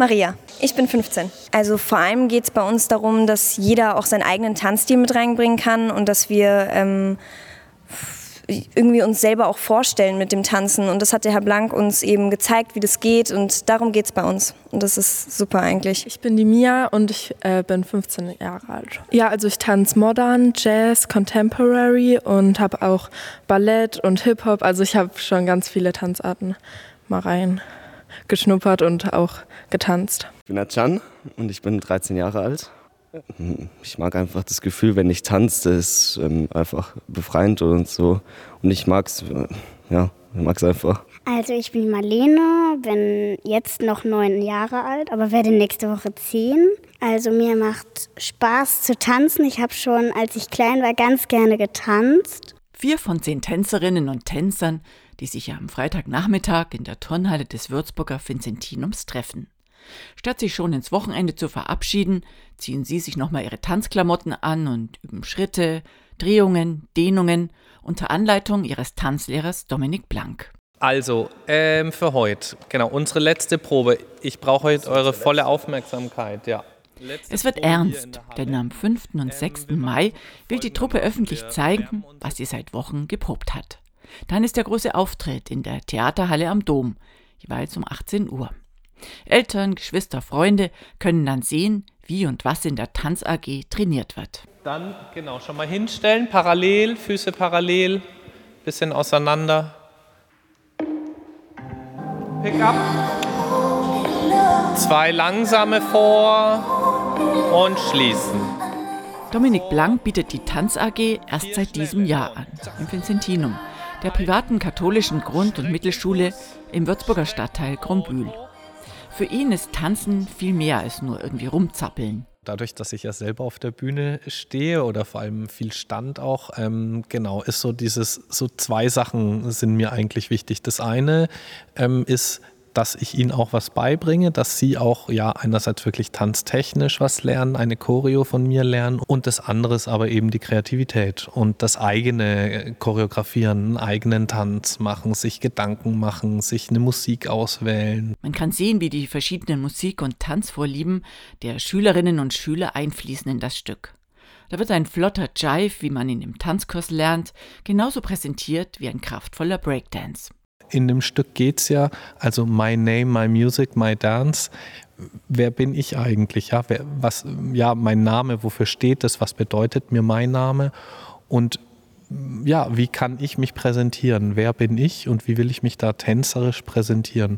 Maria, ich bin 15. Also vor allem geht es bei uns darum, dass jeder auch seinen eigenen Tanzstil mit reinbringen kann und dass wir ähm, irgendwie uns selber auch vorstellen mit dem Tanzen. Und das hat der Herr Blank uns eben gezeigt, wie das geht. Und darum geht es bei uns. Und das ist super eigentlich. Ich bin die Mia und ich äh, bin 15 Jahre alt. Ja, also ich tanze Modern, Jazz, Contemporary und habe auch Ballett und Hip-Hop. Also ich habe schon ganz viele Tanzarten mal rein geschnuppert und auch getanzt. Ich bin Achan und ich bin 13 Jahre alt. Ich mag einfach das Gefühl, wenn ich tanze, das ist ähm, einfach befreiend und so. Und ich mag es, äh, ja, ich mag es einfach. Also ich bin Marlene, bin jetzt noch neun Jahre alt, aber werde nächste Woche zehn. Also mir macht Spaß zu tanzen. Ich habe schon, als ich klein war, ganz gerne getanzt. Vier von zehn Tänzerinnen und Tänzern, die sich am Freitagnachmittag in der Turnhalle des Würzburger Vincentinums treffen. Statt sich schon ins Wochenende zu verabschieden, ziehen sie sich nochmal ihre Tanzklamotten an und üben Schritte, Drehungen, Dehnungen unter Anleitung ihres Tanzlehrers Dominik Blank. Also, ähm, für heute, genau, unsere letzte Probe. Ich brauche heute eure volle Aufmerksamkeit, ja. Es wird ernst, denn am 5. und 6. Mai will die Truppe öffentlich zeigen, was sie seit Wochen geprobt hat. Dann ist der große Auftritt in der Theaterhalle am Dom, jeweils um 18 Uhr. Eltern, Geschwister, Freunde können dann sehen, wie und was in der Tanz AG trainiert wird. Dann genau schon mal hinstellen, parallel, Füße parallel, bisschen auseinander. Pick up. Zwei langsame vor und schließen. Dominik Blank bietet die Tanz AG erst seit diesem Jahr an, im Vincentinum, der privaten katholischen Grund- und Mittelschule im Würzburger Stadtteil Grombühl. Für ihn ist Tanzen viel mehr als nur irgendwie rumzappeln. Dadurch, dass ich ja selber auf der Bühne stehe oder vor allem viel Stand auch, ähm, genau, ist so dieses, so zwei Sachen sind mir eigentlich wichtig. Das eine ähm, ist dass ich ihnen auch was beibringe, dass sie auch ja einerseits wirklich tanztechnisch was lernen, eine Choreo von mir lernen und das andere ist aber eben die Kreativität und das eigene Choreografieren, einen eigenen Tanz machen, sich Gedanken machen, sich eine Musik auswählen. Man kann sehen, wie die verschiedenen Musik- und Tanzvorlieben der Schülerinnen und Schüler einfließen in das Stück. Da wird ein flotter Jive, wie man ihn im Tanzkurs lernt, genauso präsentiert wie ein kraftvoller Breakdance in dem Stück geht es ja, also My Name, My Music, My Dance. Wer bin ich eigentlich? Ja, wer, was, ja, mein Name, wofür steht das? Was bedeutet mir mein Name? Und ja, wie kann ich mich präsentieren? Wer bin ich und wie will ich mich da tänzerisch präsentieren?